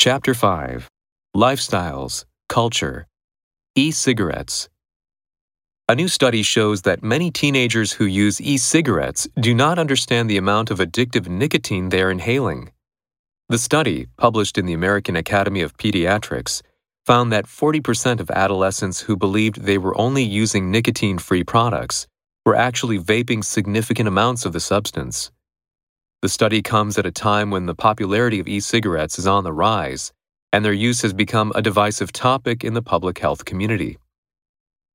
Chapter 5 Lifestyles, Culture, E cigarettes. A new study shows that many teenagers who use e cigarettes do not understand the amount of addictive nicotine they are inhaling. The study, published in the American Academy of Pediatrics, found that 40% of adolescents who believed they were only using nicotine free products were actually vaping significant amounts of the substance. The study comes at a time when the popularity of e cigarettes is on the rise, and their use has become a divisive topic in the public health community.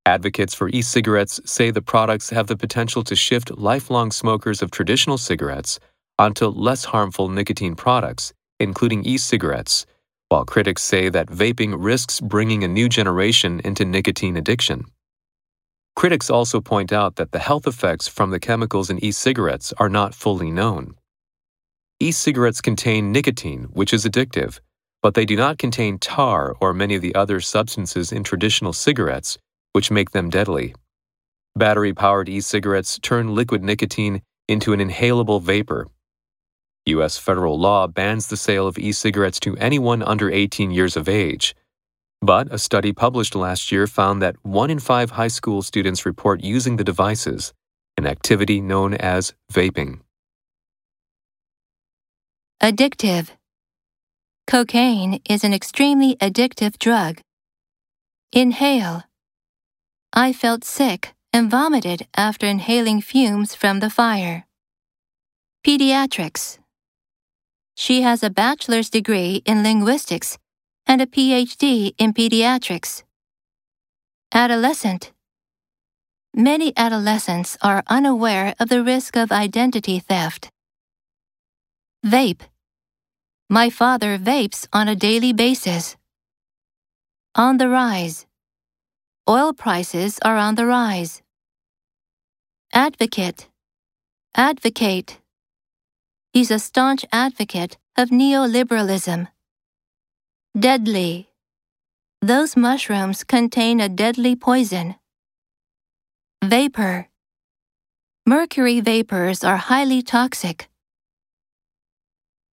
Advocates for e cigarettes say the products have the potential to shift lifelong smokers of traditional cigarettes onto less harmful nicotine products, including e cigarettes, while critics say that vaping risks bringing a new generation into nicotine addiction. Critics also point out that the health effects from the chemicals in e cigarettes are not fully known. E cigarettes contain nicotine, which is addictive, but they do not contain tar or many of the other substances in traditional cigarettes, which make them deadly. Battery powered e cigarettes turn liquid nicotine into an inhalable vapor. U.S. federal law bans the sale of e cigarettes to anyone under 18 years of age. But a study published last year found that one in five high school students report using the devices, an activity known as vaping. Addictive. Cocaine is an extremely addictive drug. Inhale. I felt sick and vomited after inhaling fumes from the fire. Pediatrics. She has a bachelor's degree in linguistics and a PhD in pediatrics. Adolescent. Many adolescents are unaware of the risk of identity theft. Vape. My father vapes on a daily basis. On the rise. Oil prices are on the rise. Advocate. Advocate. He's a staunch advocate of neoliberalism. Deadly. Those mushrooms contain a deadly poison. Vapor. Mercury vapors are highly toxic.